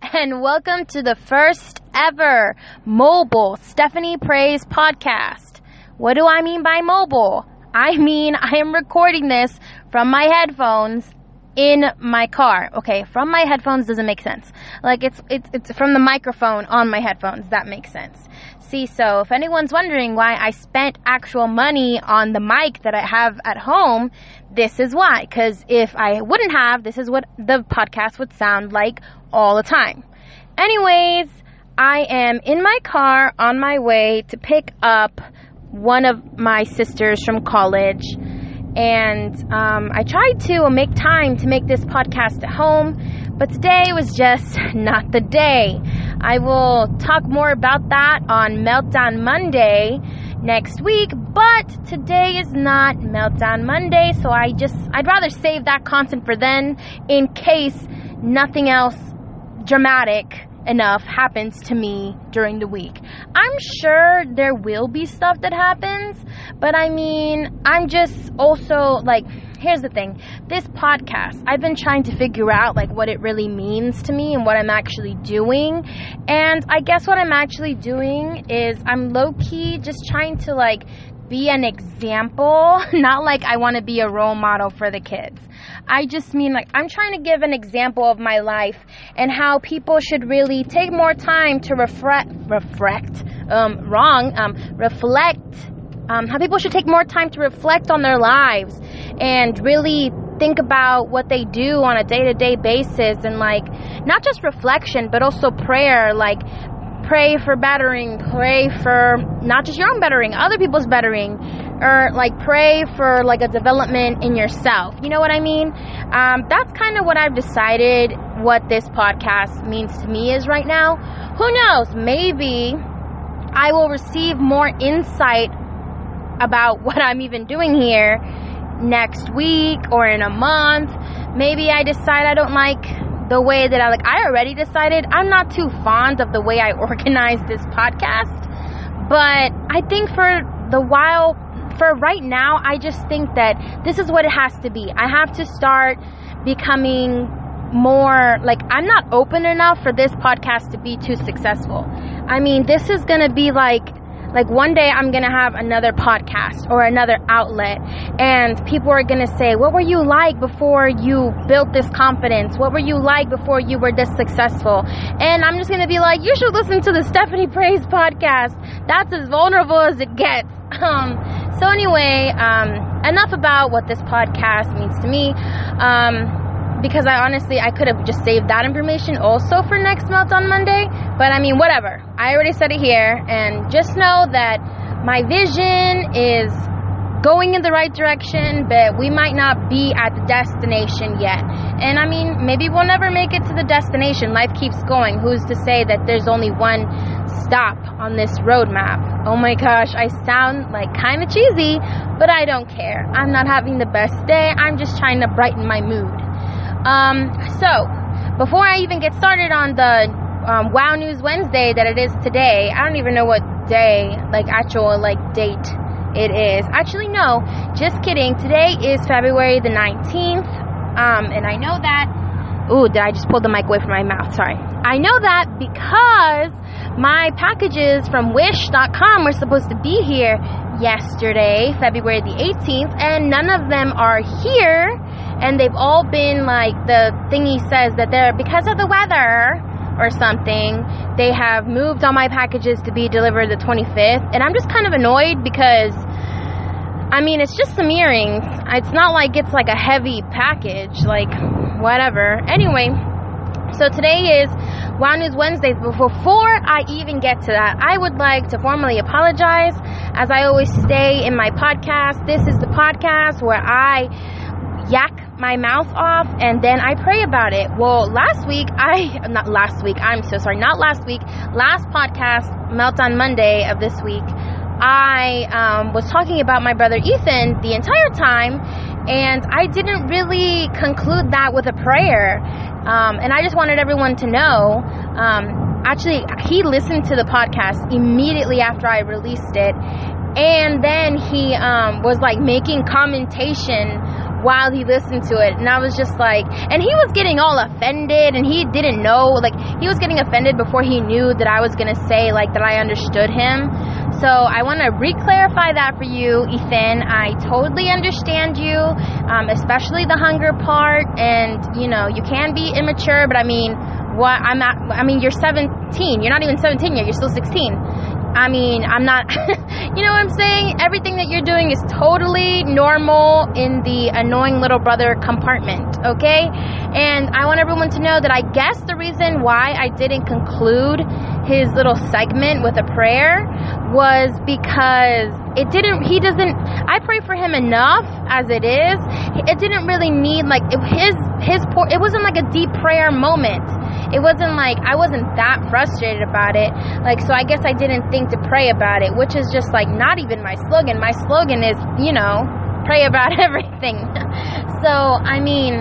and welcome to the first ever mobile Stephanie Praise podcast. What do I mean by mobile? I mean I am recording this from my headphones in my car. Okay, from my headphones doesn't make sense. Like it's it's it's from the microphone on my headphones. That makes sense. See, so if anyone's wondering why I spent actual money on the mic that I have at home, this is why. Cuz if I wouldn't have, this is what the podcast would sound like all the time. Anyways, I am in my car on my way to pick up one of my sisters from college and um, I tried to make time to make this podcast at home, but today was just not the day. I will talk more about that on Meltdown Monday next week, but today is not Meltdown Monday, so I just I'd rather save that content for then in case nothing else dramatic enough happens to me during the week. I'm sure there will be stuff that happens, but I mean, I'm just also like, here's the thing this podcast, I've been trying to figure out like what it really means to me and what I'm actually doing. And I guess what I'm actually doing is I'm low key just trying to like be an example, not like I want to be a role model for the kids. I just mean like I'm trying to give an example of my life and how people should really take more time to reflect, reflect, um, wrong, um, reflect, um, how people should take more time to reflect on their lives and really think about what they do on a day to day basis and like not just reflection but also prayer like pray for bettering pray for not just your own bettering other people's bettering or like pray for like a development in yourself. You know what I mean? Um, that's kind of what I've decided what this podcast means to me is right now. Who knows? Maybe I will receive more insight about what I'm even doing here next week or in a month. Maybe I decide I don't like the way that I like. I already decided I'm not too fond of the way I organize this podcast, but I think for the while for right now, I just think that this is what it has to be. I have to start becoming more like I'm not open enough for this podcast to be too successful. I mean, this is going to be like like one day I'm going to have another podcast or another outlet and people are going to say, "What were you like before you built this confidence? What were you like before you were this successful?" And I'm just going to be like, "You should listen to the Stephanie Praise podcast. That's as vulnerable as it gets." Um so anyway, um, enough about what this podcast means to me. Um, because I honestly, I could have just saved that information also for next month on Monday. But I mean, whatever. I already said it here. And just know that my vision is going in the right direction, but we might not be at the destination yet. And I mean, maybe we'll never make it to the destination. Life keeps going. Who's to say that there's only one stop on this roadmap? Oh my gosh, I sound like kind of cheesy, but I don't care. I'm not having the best day. I'm just trying to brighten my mood. Um, so, before I even get started on the um, Wow News Wednesday that it is today, I don't even know what day, like actual like date it is. Actually, no, just kidding. Today is February the 19th, um, and I know that. Ooh, did I just pull the mic away from my mouth? Sorry. I know that because my packages from Wish.com were supposed to be here yesterday, February the 18th, and none of them are here. And they've all been like the thingy says that they're because of the weather or something, they have moved all my packages to be delivered the 25th. And I'm just kind of annoyed because, I mean, it's just some earrings. It's not like it's like a heavy package, like whatever. Anyway, so today is Wow News Wednesday. Before I even get to that, I would like to formally apologize. As I always say in my podcast, this is the podcast where I yak my mouth off and then I pray about it. Well, last week, I, not last week, I'm so sorry, not last week, last podcast, Meltdown Monday of this week, I um, was talking about my brother Ethan the entire time, and I didn't really conclude that with a prayer. Um, and I just wanted everyone to know. Um, actually, he listened to the podcast immediately after I released it, and then he um, was like making commentation while he listened to it and I was just like and he was getting all offended and he didn't know like he was getting offended before he knew that I was gonna say like that I understood him. So I want to re-clarify that for you Ethan. I totally understand you um, especially the hunger part and you know you can be immature but I mean what I'm at I mean you're 17 you're not even 17 yet. You're still 16 I mean, I'm not, you know what I'm saying? Everything that you're doing is totally normal in the annoying little brother compartment, okay? And I want everyone to know that I guess the reason why I didn't conclude his little segment with a prayer was because it didn't, he doesn't, I pray for him enough as it is. It didn't really need, like, his, his, it wasn't like a deep prayer moment it wasn't like I wasn't that frustrated about it. Like, so I guess I didn't think to pray about it, which is just like not even my slogan. My slogan is, you know, pray about everything. so, I mean,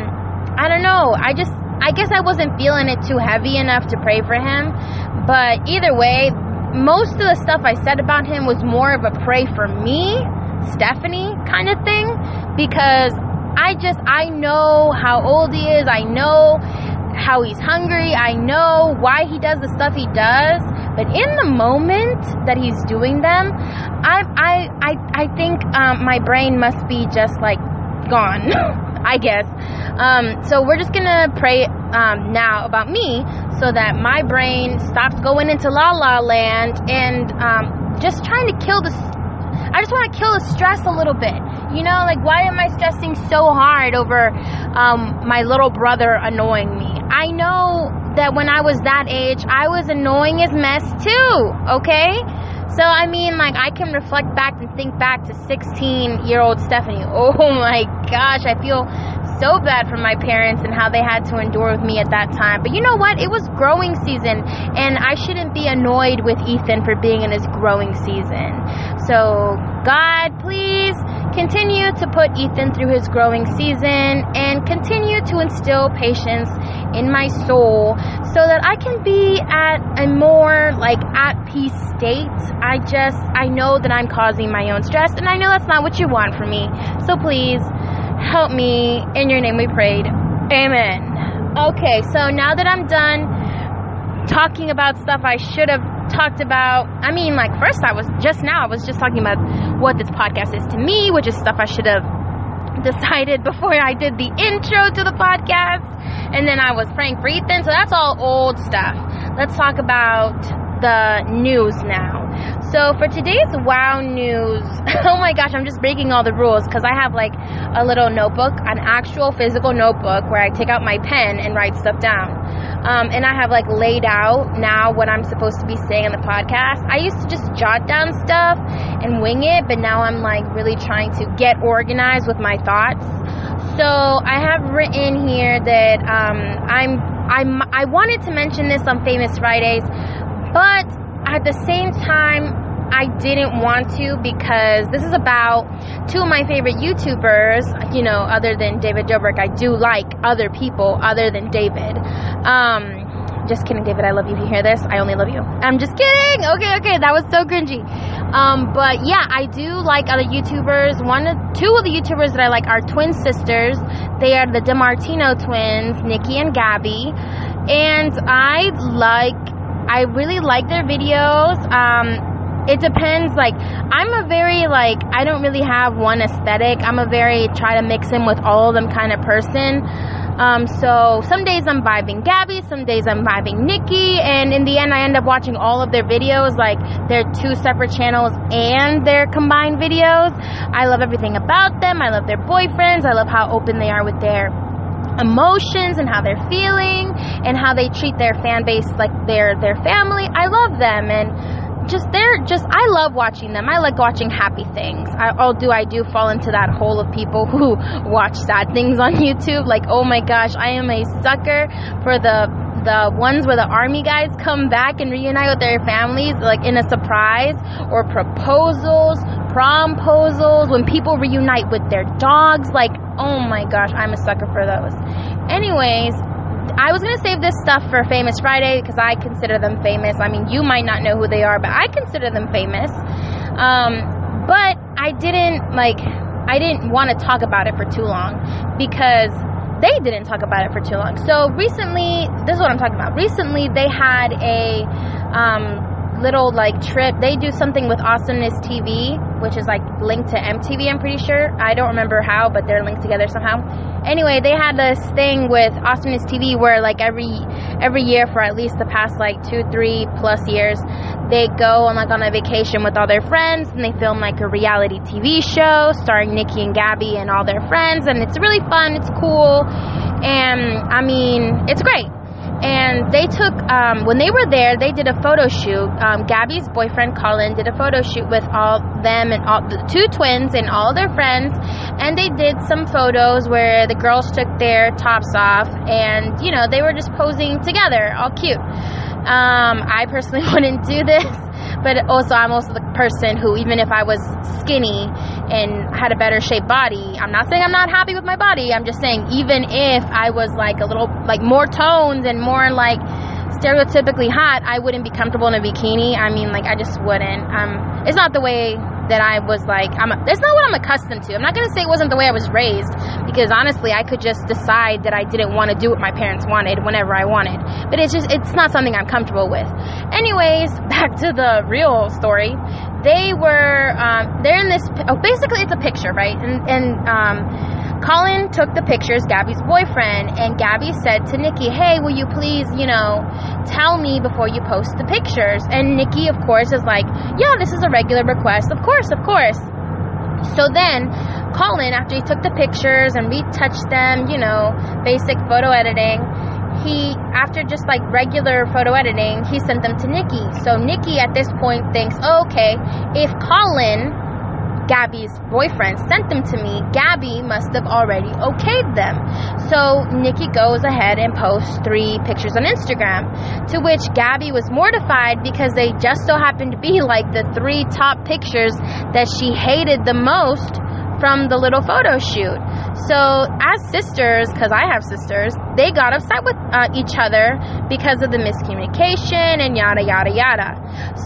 I don't know. I just, I guess I wasn't feeling it too heavy enough to pray for him. But either way, most of the stuff I said about him was more of a pray for me, Stephanie kind of thing, because I just, I know how old he is. I know how he's hungry. I know why he does the stuff he does. But in the moment that he's doing them, I I I, I think um, my brain must be just like gone. I guess. Um, so we're just gonna pray um, now about me, so that my brain stops going into la la land and um, just trying to kill the. I just want to kill the stress a little bit. You know, like why am I stressing so hard over um, my little brother annoying me? I know that when I was that age, I was annoying as mess too, okay? So, I mean, like, I can reflect back and think back to 16 year old Stephanie. Oh my gosh, I feel so bad for my parents and how they had to endure with me at that time. But you know what? It was growing season, and I shouldn't be annoyed with Ethan for being in his growing season. So, God, please continue to put Ethan through his growing season and continue to instill patience in my soul so that I can be at a more like at peace state. I just, I know that I'm causing my own stress and I know that's not what you want from me. So please help me. In your name we prayed. Amen. Okay, so now that I'm done talking about stuff I should have talked about, I mean, like, first I was just now, I was just talking about what this podcast is to me, which is stuff I should have decided before I did the intro to the podcast. And then I was praying for Ethan. So that's all old stuff. Let's talk about the news now. So for today's wow news, oh my gosh, I'm just breaking all the rules because I have like a little notebook, an actual physical notebook where I take out my pen and write stuff down. Um, and I have like laid out now what I'm supposed to be saying in the podcast. I used to just jot down stuff and wing it, but now I'm like really trying to get organized with my thoughts. So I have written here that um, I'm I'm I wanted to mention this on Famous Fridays, but at the same time I didn't want to because this is about two of my favorite YouTubers, you know, other than David Dobrik. I do like other people other than David. Um, just kidding, David. I love you if you hear this. I only love you. I'm just kidding. Okay, okay. That was so cringy. Um, but yeah, I do like other YouTubers. One, two of the YouTubers that I like are twin sisters. They are the DeMartino twins, Niki and Gabi. And I like, I really like their videos. Um, it depends like i'm a very like i don't really have one aesthetic. I'm a very try to mix in with all of them kind of person. Um, so some days i'm vibing gabi some days i'm vibing niki and in the end i end up watching all of their videos like their two separate channels and their combined videos. I love everything about them. I love their boyfriends. I love how open they are with their emotions and how they're feeling and how they treat their fan base like their their family. I love them and just they're just I love watching them. I like watching happy things. I, although I do fall into that hole of people who watch sad things on YouTube. Like, oh my gosh, I am a sucker for the the ones where the army guys come back and reunite with their families, like in a surprise, or proposals, promposals, when people reunite with their dogs. Like, oh my gosh, I'm a sucker for those. Anyways, I was going to save this stuff for Famous Friday because I consider them famous. I mean, you might not know who they are, but I consider them famous. Um, but I didn't, like, I didn't want to talk about it for too long because they didn't talk about it for too long. So recently, this is what I'm talking about. Recently, they had a um, little like trip. They do something with Awesomeness TV, which is like linked to MTV. I'm pretty sure. I don't remember how, but they're linked together somehow. Anyway, they had this thing with Awesomeness TV where like every every year for at least the past like two, three plus years, they go on like on a vacation with all their friends and they film like a reality TV show starring Niki and Gabi and all their friends, and it's really fun. It's cool, and I mean, it's great and they took um, when they were there they did a photo shoot. Um, gabi's boyfriend colin did a photo shoot with all them and all the two twins and all their friends. And they did some photos where the girls took their tops off and you know they were just posing together all cute. Um, i personally wouldn't do this but also I'm also the person who even if I was skinny and had a better shaped body, I'm not saying I'm not happy with my body. I'm just saying even if I was like a little like more toned and more like stereotypically hot, I wouldn't be comfortable in a bikini. I mean, like I just wouldn't. Um, it's not the way that I was like, I'm. That's not what I'm accustomed to. I'm not gonna say it wasn't the way I was raised because honestly, I could just decide that I didn't want to do what my parents wanted whenever I wanted. But it's just, it's not something I'm comfortable with. Anyways, back to the real story. They were, um, they're in this. Oh, basically, it's a picture, right? And and um Colin took the pictures, Gabi's boyfriend, and Gabi said to Niki, Hey, will you please, you know, tell me before you post the pictures? And Niki, of course, is like, Yeah, this is a regular request. Of course, of course. So then, Colin, after he took the pictures and retouched them, you know, basic photo editing, he, after just like regular photo editing, he sent them to Niki. So Niki at this point thinks, oh, okay, if Colin Gabi's boyfriend sent them to me, Gabi must have already okayed them. So Niki goes ahead and posts three pictures on Instagram, to which Gabi was mortified because they just so happened to be like the three top pictures that she hated the most from the little photo shoot. So, as sisters, because I have sisters, they got upset with uh, each other because of the miscommunication and yada yada yada.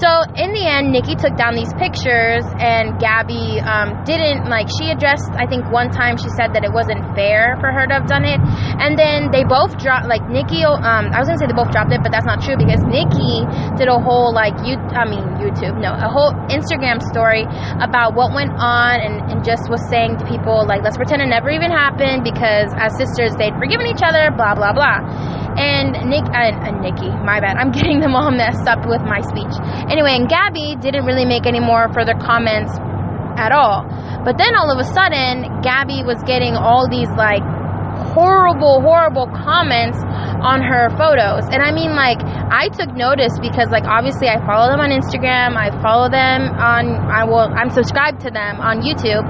So, in the end, Niki took down these pictures, and Gabi um, didn't like. She addressed, I think, one time she said that it wasn't fair for her to have done it, and then they both dropped. Like Niki, um, I was gonna say they both dropped it, but that's not true because Niki did a whole like you, I mean YouTube, no, a whole Instagram story about what went on, and, and just was saying to people like, let's pretend it never even happened because as sisters they'd forgiven each other, blah blah blah. And Nick and, and Niki, my bad, I'm getting them all messed up with my speech. Anyway, and Gabi didn't really make any more further comments at all. But then all of a sudden, Gabi was getting all these like horrible, horrible comments on her photos. And I mean, like, I took notice because, like, obviously I follow them on Instagram, I follow them on, I will, I'm subscribed to them on YouTube.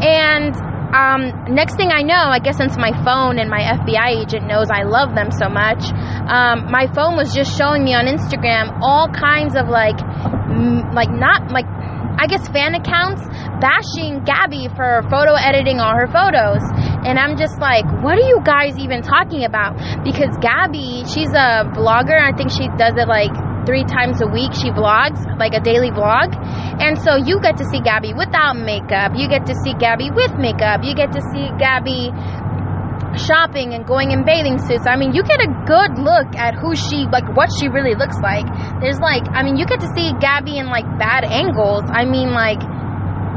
And um, next thing I know, I guess since my phone and my FBI agent knows I love them so much, um, my phone was just showing me on Instagram all kinds of like, m- like not like, I guess fan accounts bashing Gabi for photo editing all her photos. And I'm just like, what are you guys even talking about? Because Gabi, she's a blogger. I think she does it like three times a week she vlogs, like a daily vlog. And so you get to see Gabi without makeup. You get to see Gabi with makeup. You get to see Gabi shopping and going in bathing suits. I mean, you get a good look at who she, like, what she really looks like. There's like, I mean, you get to see Gabi in like bad angles. I mean, like,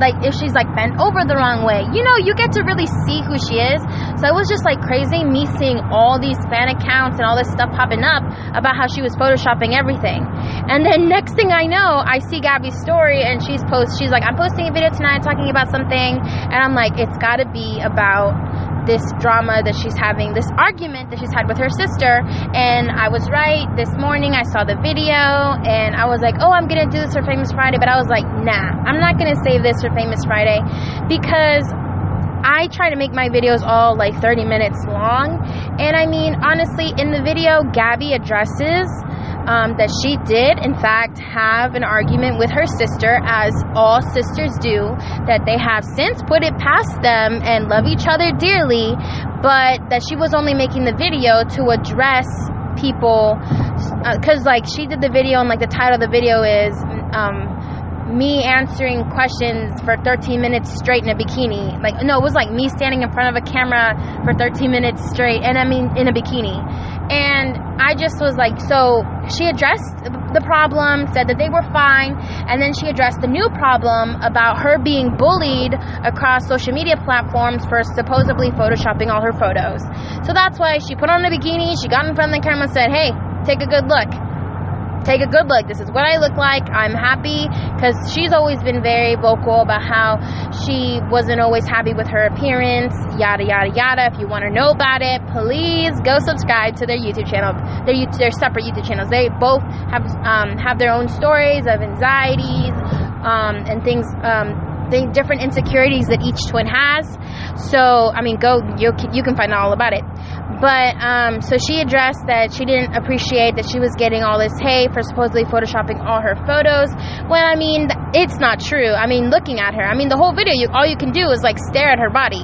like if she's like bent over the wrong way. You know, you get to really see who she is. So it was just like crazy me seeing all these fan accounts and all this stuff popping up about how she was photoshopping everything. And then next thing I know, I see Gabi's story and she's post she's like, I'm posting a video tonight talking about something and I'm like, it's gotta be about this drama that she's having, this argument that she's had with her sister. And I was right. This morning I saw the video and I was like, oh, I'm going to do this for Famous Friday. But I was like, nah, I'm not going to save this for Famous Friday because I try to make my videos all like 30 minutes long. And I mean, honestly, in the video, Gabi addresses um, that she did, in fact, have an argument with her sister, as all sisters do, that they have since put it past them and love each other dearly, but that she was only making the video to address people because uh, like she did the video and like the title of the video is um, me answering questions for 13 minutes straight in a bikini. Like, no, it was like me standing in front of a camera for 13 minutes straight, and I mean, in a bikini. And I just was like, so she addressed the problem, said that they were fine, and then she addressed the new problem about her being bullied across social media platforms for supposedly photoshopping all her photos. So that's why she put on a bikini, she got in front of the camera and said, hey, take a good look take a good look. This is what I look like. I'm happy because she's always been very vocal about how she wasn't always happy with her appearance, yada yada yada. If you want to know about it, please go subscribe to their YouTube channel. Their their separate YouTube channels. They both have um, have their own stories of anxieties um, and things. Um, the different insecurities that each twin has. So, I mean, go you you can find out all about it. But um, so she addressed that she didn't appreciate that she was getting all this hate for supposedly photoshopping all her photos. When I mean, it's not true. I mean, looking at her, I mean, the whole video, you, all you can do is like stare at her body.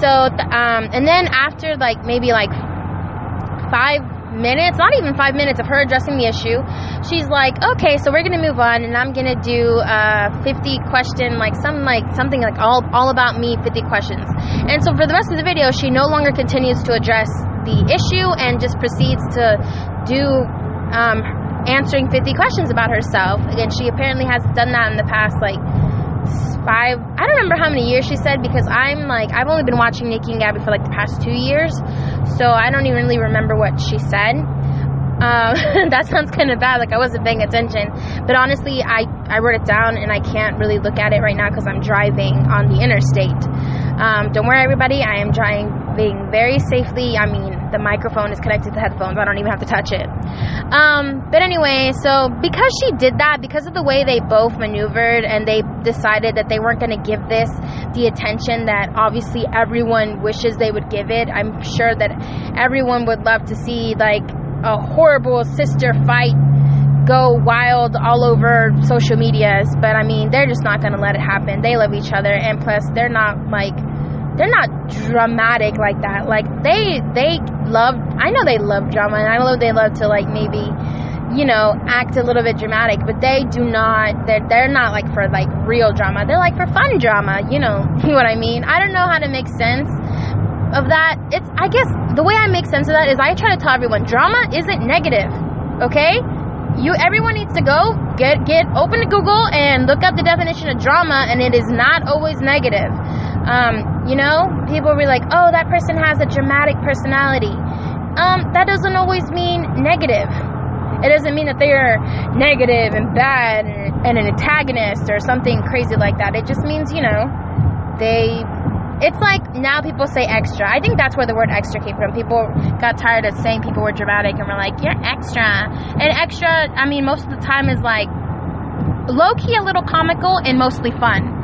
So, um, and then after like maybe like five minutes, not even five minutes of her addressing the issue, she's like, okay, so we're gonna move on, and I'm gonna do a 50 question, like some like something like all all about me, 50 questions. And so for the rest of the video, she no longer continues to address the issue and just proceeds to do um, answering 50 questions about herself. Again, she apparently has done that in the past like five i don't remember how many years she said because i'm like i've only been watching niki and gabi for like the past two years so i don't even really remember what she said. Um, that sounds kind of bad like i wasn't paying attention but honestly i i wrote it down and i can't really look at it right now because i'm driving on the interstate. Um, don't worry everybody i am driving very safely i mean the microphone is connected to the headphones. I don't even have to touch it. Um, but anyway, so because she did that, because of the way they both maneuvered and they decided that they weren't going to give this the attention that obviously everyone wishes they would give it, I'm sure that everyone would love to see like a horrible sister fight go wild all over social medias but i mean they're just not gonna let it happen they love each other and plus they're not like they're not dramatic like that. Like they they love I know they love drama and I know they love to like maybe you know act a little bit dramatic, but they do not they're they're not like for like real drama. They're like for fun drama, you know you know what I mean? I don't know how to make sense of that. It's I guess the way I make sense of that is I try to tell everyone drama isn't negative. Okay? You everyone needs to go get get open to Google and look up the definition of drama and it is not always negative. Um, you know, people will be like, oh, that person has a dramatic personality. Um, that doesn't always mean negative. It doesn't mean that they are negative and bad and, and an antagonist or something crazy like that. It just means, you know, they it's like now people say extra. I think that's where the word extra came from. People got tired of saying people were dramatic and were like, you're extra. And extra, I mean, most of the time is like low key a little comical and mostly fun.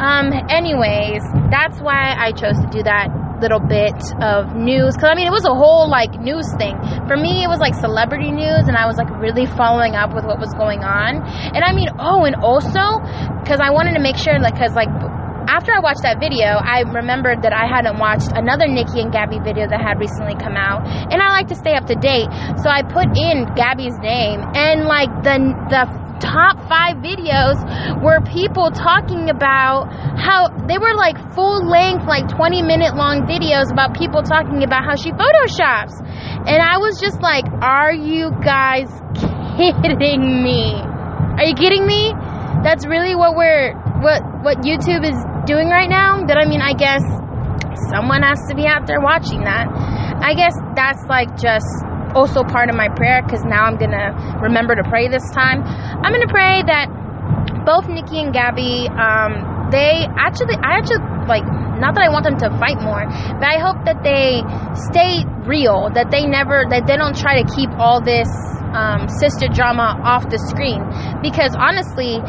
Um, anyways, that's why I chose to do that little bit of news because I mean it was a whole like news thing. For me it was like celebrity news and I was like really following up with what was going on. And I mean oh and also because I wanted to make sure like because like after I watched that video, I remembered that I hadn't watched another Niki and Gabi video that had recently come out, and I like to stay up to date. So I put in Gabi's name, and like the the top five videos were people talking about how they were like full length, like 20 minute long videos about people talking about how she photoshops. And I was just like, are you guys kidding me? Are you kidding me? That's really what we're, what, what YouTube is doing right now. That I mean, I guess someone has to be out there watching that. I guess that's like just also part of my prayer because now I'm gonna remember to pray this time. I'm gonna pray that both Niki and Gabi, um, they actually, I actually like, not that I want them to fight more, but I hope that they stay real, that they never, that they don't try to keep all this um, sister drama off the screen. Because honestly,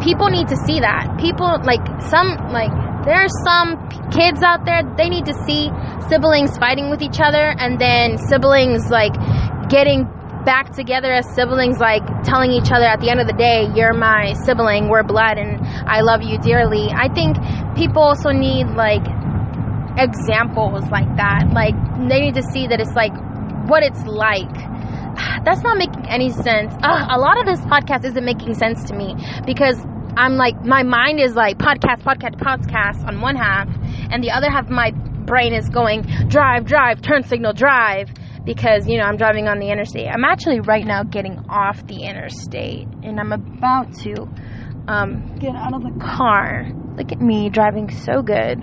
people need to see that. People, like, some, like, there are some kids out there, they need to see siblings fighting with each other and then siblings like getting back together as siblings, like telling each other at the end of the day, you're my sibling, we're blood, and I love you dearly. I think people also need like examples like that. Like they need to see that it's like what it's like. That's not making any sense. Ugh, a lot of this podcast isn't making sense to me because I'm like, my mind is like podcast, podcast, podcast on one half, and the other half of my brain is going drive, drive, turn signal, drive because you know I'm driving on the interstate. I'm actually right now getting off the interstate and I'm about to um, get out of the car. Look at me driving so good.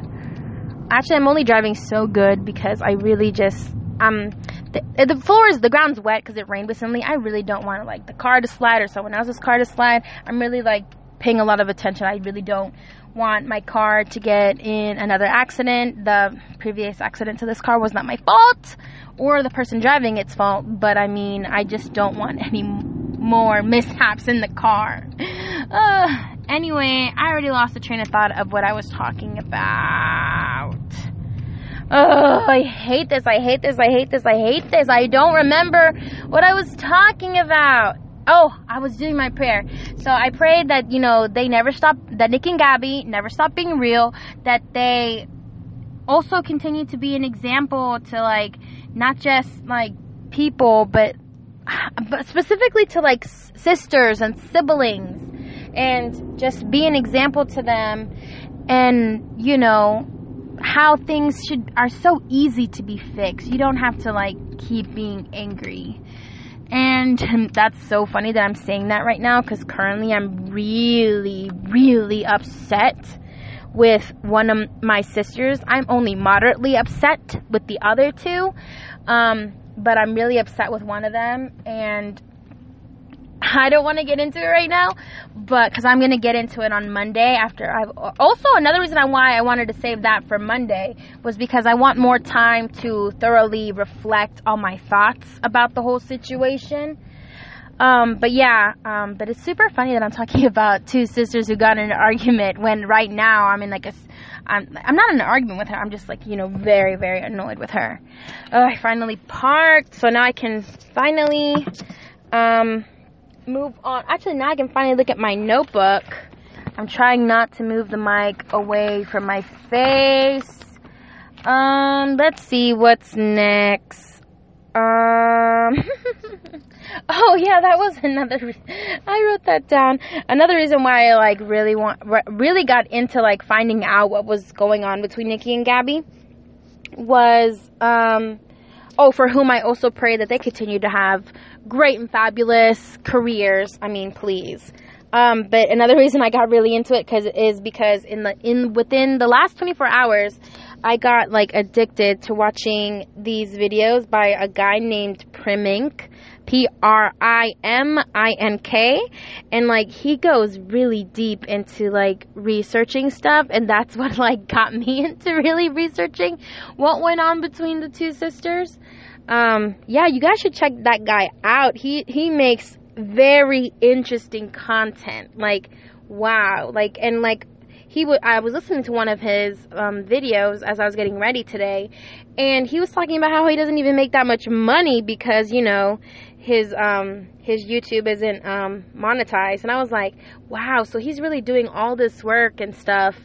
Actually, I'm only driving so good because I really just um the, the floor is the ground's wet because it rained recently. I really don't want like the car to slide or someone else's car to slide. I'm really like paying a lot of attention. I really don't want my car to get in another accident. The previous accident to this car was not my fault or the person driving its fault, but I mean, I just don't want any more mishaps in the car. Uh, anyway, I already lost the train of thought of what I was talking about. Oh, I hate this. I hate this. I hate this. I hate this. I don't remember what I was talking about. Oh, I was doing my prayer. So I prayed that, you know, they never stop, that Nick and Gabi never stop being real, that they also continue to be an example to, like, not just, like, people, but, but specifically to, like, sisters and siblings, and just be an example to them, and, you know, how things should are so easy to be fixed. You don't have to like keep being angry. And that's so funny that I'm saying that right now because currently I'm really, really upset with one of my sisters. I'm only moderately upset with the other two, um, but I'm really upset with one of them. And I don't want to get into it right now, but because I'm going to get into it on Monday after I've. Also, another reason why I wanted to save that for Monday was because I want more time to thoroughly reflect on my thoughts about the whole situation. Um, but yeah, um, but it's super funny that I'm talking about two sisters who got in an argument when right now I'm in like a. I'm, I'm not in an argument with her. I'm just like, you know, very, very annoyed with her. Oh, I finally parked. So now I can finally, um, move on. Actually, now I can finally look at my notebook. I'm trying not to move the mic away from my face. Um, let's see what's next. Um, oh yeah, that was another. Re- I wrote that down. Another reason why I like really want, really got into like finding out what was going on between Niki and Gabi was um oh, for whom I also pray that they continue to have great and fabulous careers. I mean, please. Um, but another reason I got really into it cause, is because in the in within the last 24 hours, I got like addicted to watching these videos by a guy named Primink, P R I M I N K, and like he goes really deep into like researching stuff, and that's what like got me into really researching what went on between the two sisters um, yeah, you guys should check that guy out. He he makes very interesting content. Like, wow, like and like he w- I was listening to one of his um, videos as I was getting ready today, and he was talking about how he doesn't even make that much money because you know his um his YouTube isn't um monetized, and I was like, wow, so he's really doing all this work and stuff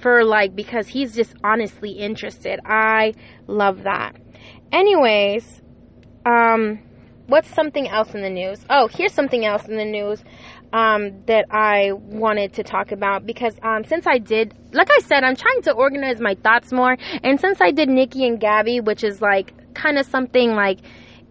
for like because he's just honestly interested. I love that. Anyways, um, what's something else in the news? Oh, here's something else in the news um, that I wanted to talk about because um, since I did, like I said, I'm trying to organize my thoughts more. And since I did Niki and Gabi, which is like kind of something like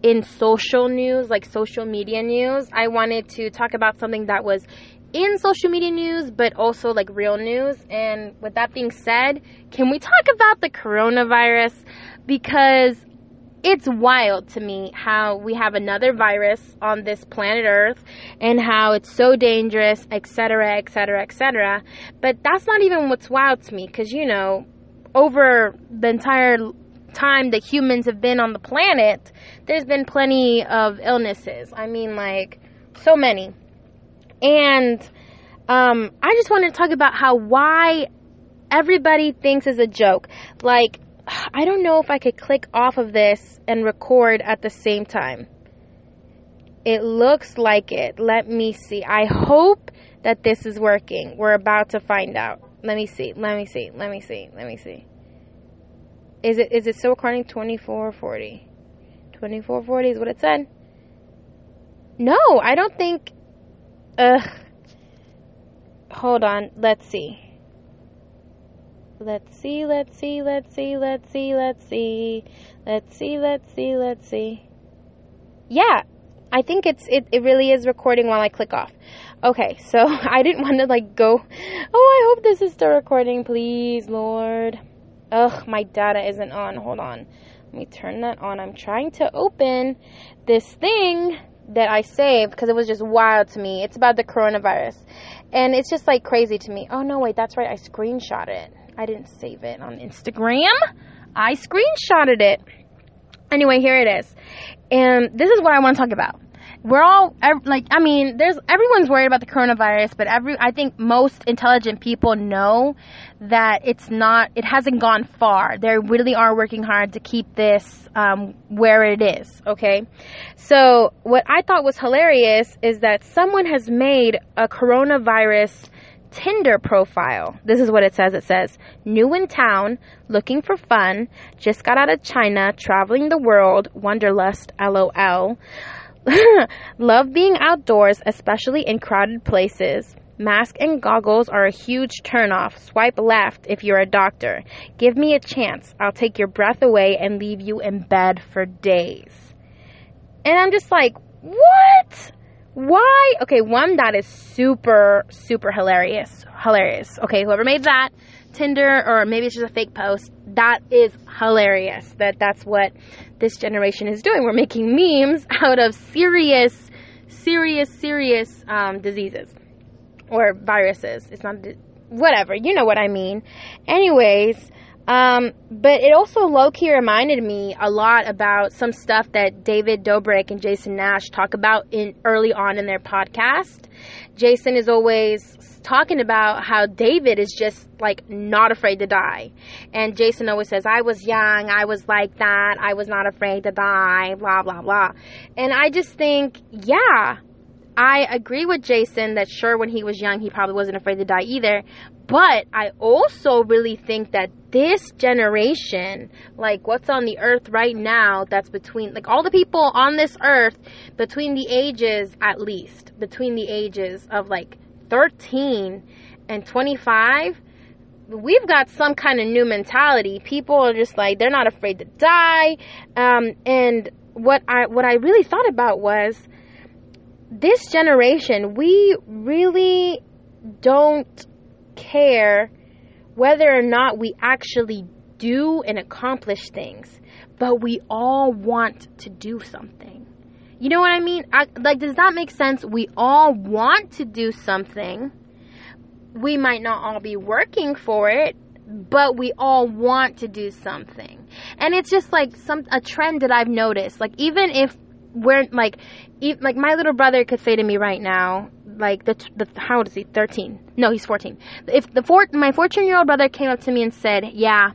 in social news, like social media news, I wanted to talk about something that was in social media news, but also like real news. And with that being said, can we talk about the coronavirus? Because it's wild to me how we have another virus on this planet Earth and how it's so dangerous, etc., etc., etc. But that's not even what's wild to me because, you know, over the entire time that humans have been on the planet, there's been plenty of illnesses. I mean, like, so many. And um, I just wanted to talk about how why everybody thinks is a joke. Like, I don't know if I could click off of this and record at the same time. It looks like it. Let me see. I hope that this is working. We're about to find out. Let me see. Let me see. Let me see. Let me see. Is it is it still recording 2440? 2440 is what it said. no, I don't think. Ugh. Hold on. Let's see. Let's see, let's see, let's see, let's see, let's see. Let's see, let's see, let's see. Yeah, I think it's it, it really is recording while I click off. Okay, so I didn't want to like go, oh, I hope this is still recording, please, Lord. Ugh, my data isn't on. Hold on. Let me turn that on. I'm trying to open this thing that I saved because it was just wild to me. It's about the coronavirus. And it's just like crazy to me. Oh, no, wait, that's right. I screenshot it. I didn't save it on Instagram. I screenshotted it. Anyway, here it is. And this is what I want to talk about we're all like i mean there's everyone's worried about the coronavirus but every i think most intelligent people know that it's not it hasn't gone far they really are working hard to keep this um, where it is okay so what i thought was hilarious is that someone has made a coronavirus Tinder profile. This is what it says. It says, new in town, looking for fun, just got out of China, traveling the world, wanderlust, lol. Love being outdoors, especially in crowded places. Mask and goggles are a huge turnoff. Swipe left if you're a doctor. Give me a chance. I'll take your breath away and leave you in bed for days. And I'm just like, what? Why? Okay, one, that is super, super hilarious. Hilarious. Okay, whoever made that, Tinder, or maybe it's just a fake post, that is hilarious. That that's what this generation is doing. We're making memes out of serious, serious, serious um, diseases or viruses. It's not whatever. You know what I mean. Anyways, um, but it also low key reminded me a lot about some stuff that David Dobrik and Jason Nash talk about in early on in their podcast. Jason is always talking about how David is just like not afraid to die. And Jason always says, I was young, I was like that, I was not afraid to die, blah, blah, blah. And I just think, yeah, I agree with Jason that sure, when he was young, he probably wasn't afraid to die either. But I also really think that this generation, like what's on the earth right now, that's between, like all the people on this earth, between the ages, at least, between the ages of like 13 and 25, we've got some kind of new mentality. People are just like, they're not afraid to die. Um, and what I, what I really thought about was, this generation, we really don't care whether or not we actually do and accomplish things, but we all want to do something. You know what I mean? I, like, does that make sense? We all want to do something. We might not all be working for it, but we all want to do something. And it's just like some a trend that I've noticed. Like even if we're like, even, like my little brother could say to me right now, like the, the how old is he? Thirteen? No, he's fourteen. If the four my fourteen year old brother came up to me and said, "Yeah,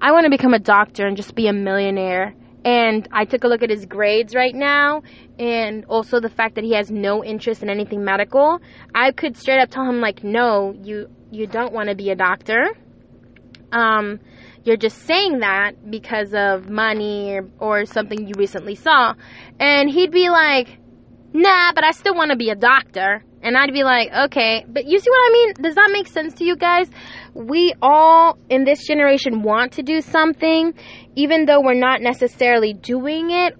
I want to become a doctor and just be a millionaire," and I took a look at his grades right now, and also the fact that he has no interest in anything medical, I could straight up tell him like, "No, you you don't want to be a doctor." Um, you're just saying that because of money or, or something you recently saw. And he'd be like, nah, but I still want to be a doctor. And I'd be like, okay, but you see what I mean? Does that make sense to you guys? We all in this generation want to do something, even though we're not necessarily doing it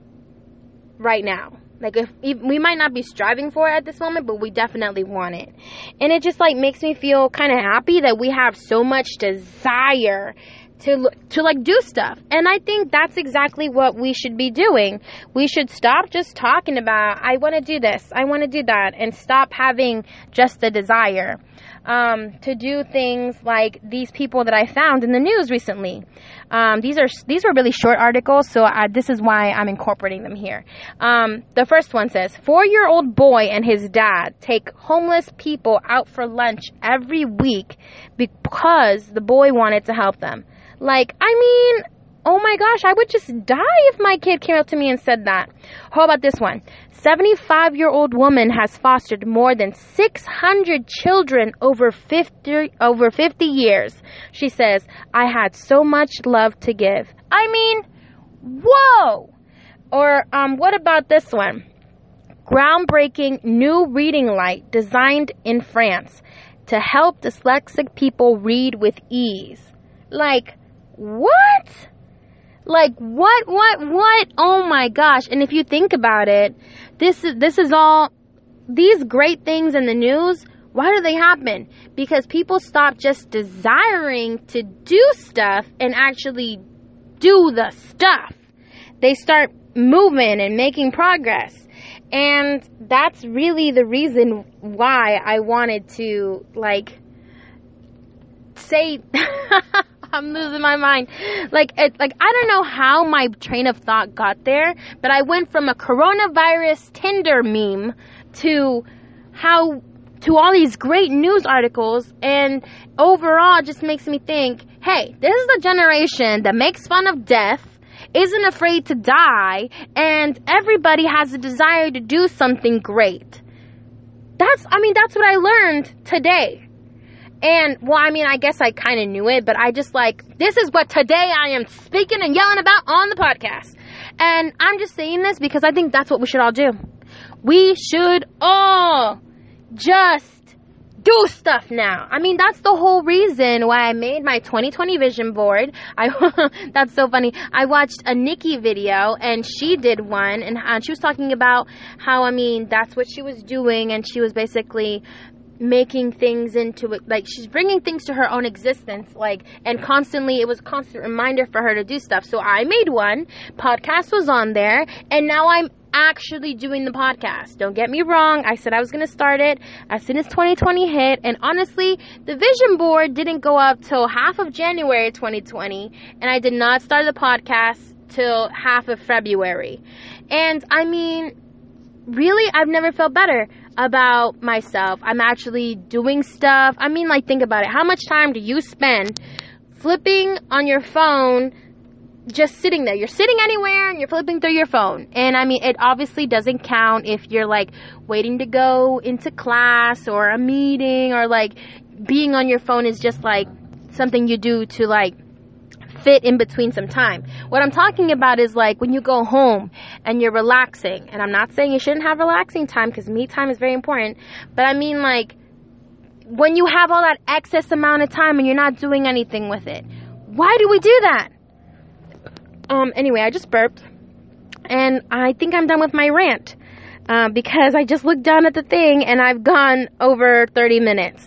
right now. Like if, if, we might not be striving for it at this moment, but we definitely want it. And it just like makes me feel kind of happy that we have so much desire to to like do stuff. And I think that's exactly what we should be doing. We should stop just talking about I want to do this, I want to do that and stop having just the desire. Um, to do things like these people that I found in the news recently. Um, these are these were really short articles, so I, this is why I'm incorporating them here. Um, the first one says, four-year-old boy and his dad take homeless people out for lunch every week because the boy wanted to help them. Like, I mean, oh my gosh, I would just die if my kid came up to me and said that. How about this one? 75 year old woman has fostered more than 600 children over 50, over 50 years. She says, I had so much love to give. I mean, whoa! Or, um, what about this one? groundbreaking new reading light designed in France to help dyslexic people read with ease. Like, what? Like what what what? Oh my gosh. And if you think about it, this is this is all these great things in the news, why do they happen? Because people stop just desiring to do stuff and actually do the stuff. They start moving and making progress. And that's really the reason why I wanted to like say I'm losing my mind. Like, it, like I don't know how my train of thought got there, but I went from a coronavirus Tinder meme to how to all these great news articles and overall just makes me think, hey, this is a generation that makes fun of death, isn't afraid to die, and everybody has a desire to do something great. That's I mean that's what I learned today. And well, I mean, I guess I kind of knew it, but I just like, this is what today I am speaking and yelling about on the podcast. And I'm just saying this because I think that's what we should all do. We should all just do stuff now. I mean, that's the whole reason why I made my 2020 vision board. I that's so funny. I watched a Niki video and she did one and, and she was talking about how I mean, that's what she was doing and she was basically making things into it like she's bringing things to her own existence like and constantly it was a constant reminder for her to do stuff. So i made one podcast was on there and now i'm actually doing the podcast. Don't get me wrong i said i was going to start it as soon as 2020 hit and honestly the vision board didn't go up till half of january 2020 and i did not start the podcast till half of february. And i mean really i've never felt better about myself. I'm actually doing stuff. I mean, like, think about it. How much time do you spend flipping on your phone? Just sitting there. You're sitting anywhere and you're flipping through your phone. And I mean, it obviously doesn't count if you're like waiting to go into class or a meeting or like being on your phone is just like something you do to like fit in between some time. What I'm talking about is like when you go home and you're relaxing. And I'm not saying you shouldn't have relaxing time because me time is very important. But I mean like when you have all that excess amount of time and you're not doing anything with it. Why do we do that? Um anyway, I just burped. And I think I'm done with my rant. Uh, because I just looked down at the thing and I've gone over 30 minutes.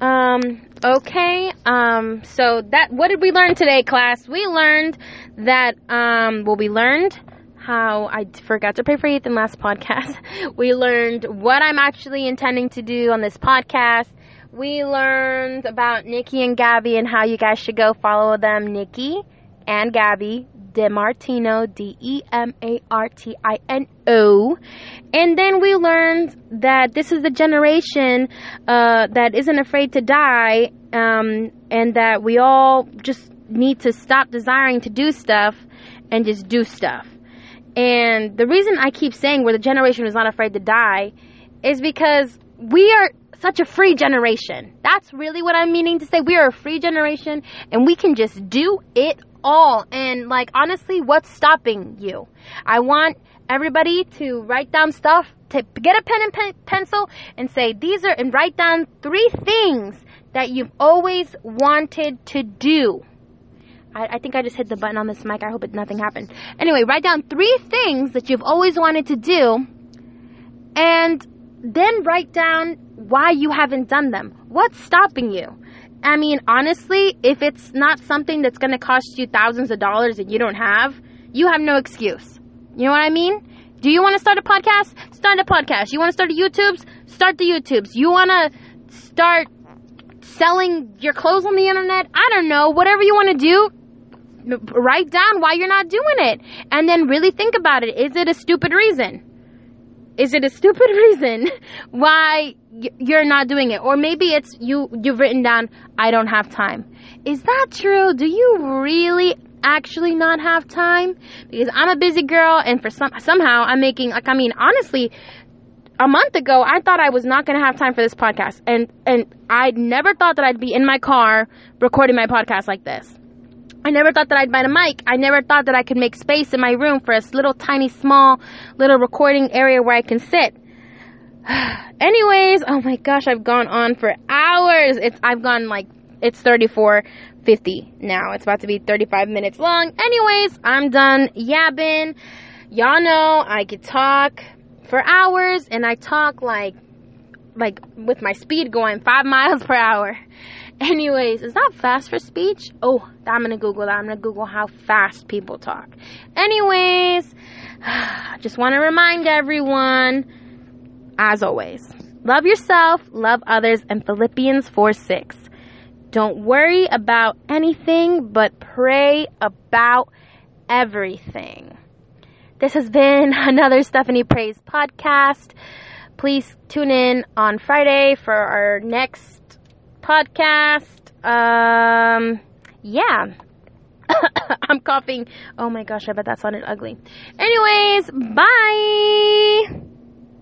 Um, okay. Um, so that, what did we learn today, class? We learned that, um, well, we learned how I forgot to pray for Ethan last podcast. We learned what I'm actually intending to do on this podcast. We learned about Niki and Gabi and how you guys should go follow them. Niki and Gabi DeMartino, D E M A R T I N O. And then we learned that this is the generation uh, that isn't afraid to die, um, and that we all just need to stop desiring to do stuff and just do stuff. And the reason I keep saying we're the generation who's not afraid to die is because we are such a free generation. That's really what I'm meaning to say. We are a free generation and we can just do it all. And like honestly, what's stopping you? I want everybody to write down stuff, to get a pen and pen, pencil and say these are and write down three things that you've always wanted to do. I, I, think I just hit the button on this mic. I hope it, nothing happened. Anyway, write down three things that you've always wanted to do and then write down why you haven't done them. What's stopping you? I mean, honestly, if it's not something that's going to cost you thousands of dollars that you don't have, you have no excuse. You know what I mean? Do you want to start a podcast? Start a podcast. You want to start a YouTubes? Start the YouTubes. You want to start selling your clothes on the internet? I don't know. Whatever you want to do, write down why you're not doing it. And then really think about it. Is it a stupid reason? Is it a stupid reason why you're not doing it? Or maybe it's you you've written down I don't have time. Is that true? Do you really actually not have time? Because I'm a busy girl and for some somehow I'm making like I mean honestly a month ago I thought I was not going to have time for this podcast and and I never thought that I'd be in my car recording my podcast like this. I never thought that I'd buy a mic. I never thought that I could make space in my room for a little tiny small little recording area where I can sit. Anyways, oh my gosh, I've gone on for hours. It's I've gone like it's 34.50 now. It's about to be 35 minutes long. Anyways, I'm done yabbing. Y'all know I could talk for hours and I talk like like with my speed going 5 miles per hour. Anyways, is that fast for speech? Oh, I'm gonna Google that. I'm gonna Google how fast people talk. Anyways, just want to remind everyone, as always, love yourself, love others, and Philippians 4 6. Don't worry about anything, but pray about everything. This has been another Stephanie Praise podcast. Please tune in on Friday for our next podcast. Um, yeah. I'm coughing. Oh my gosh, I bet that sounded ugly. Anyways, bye.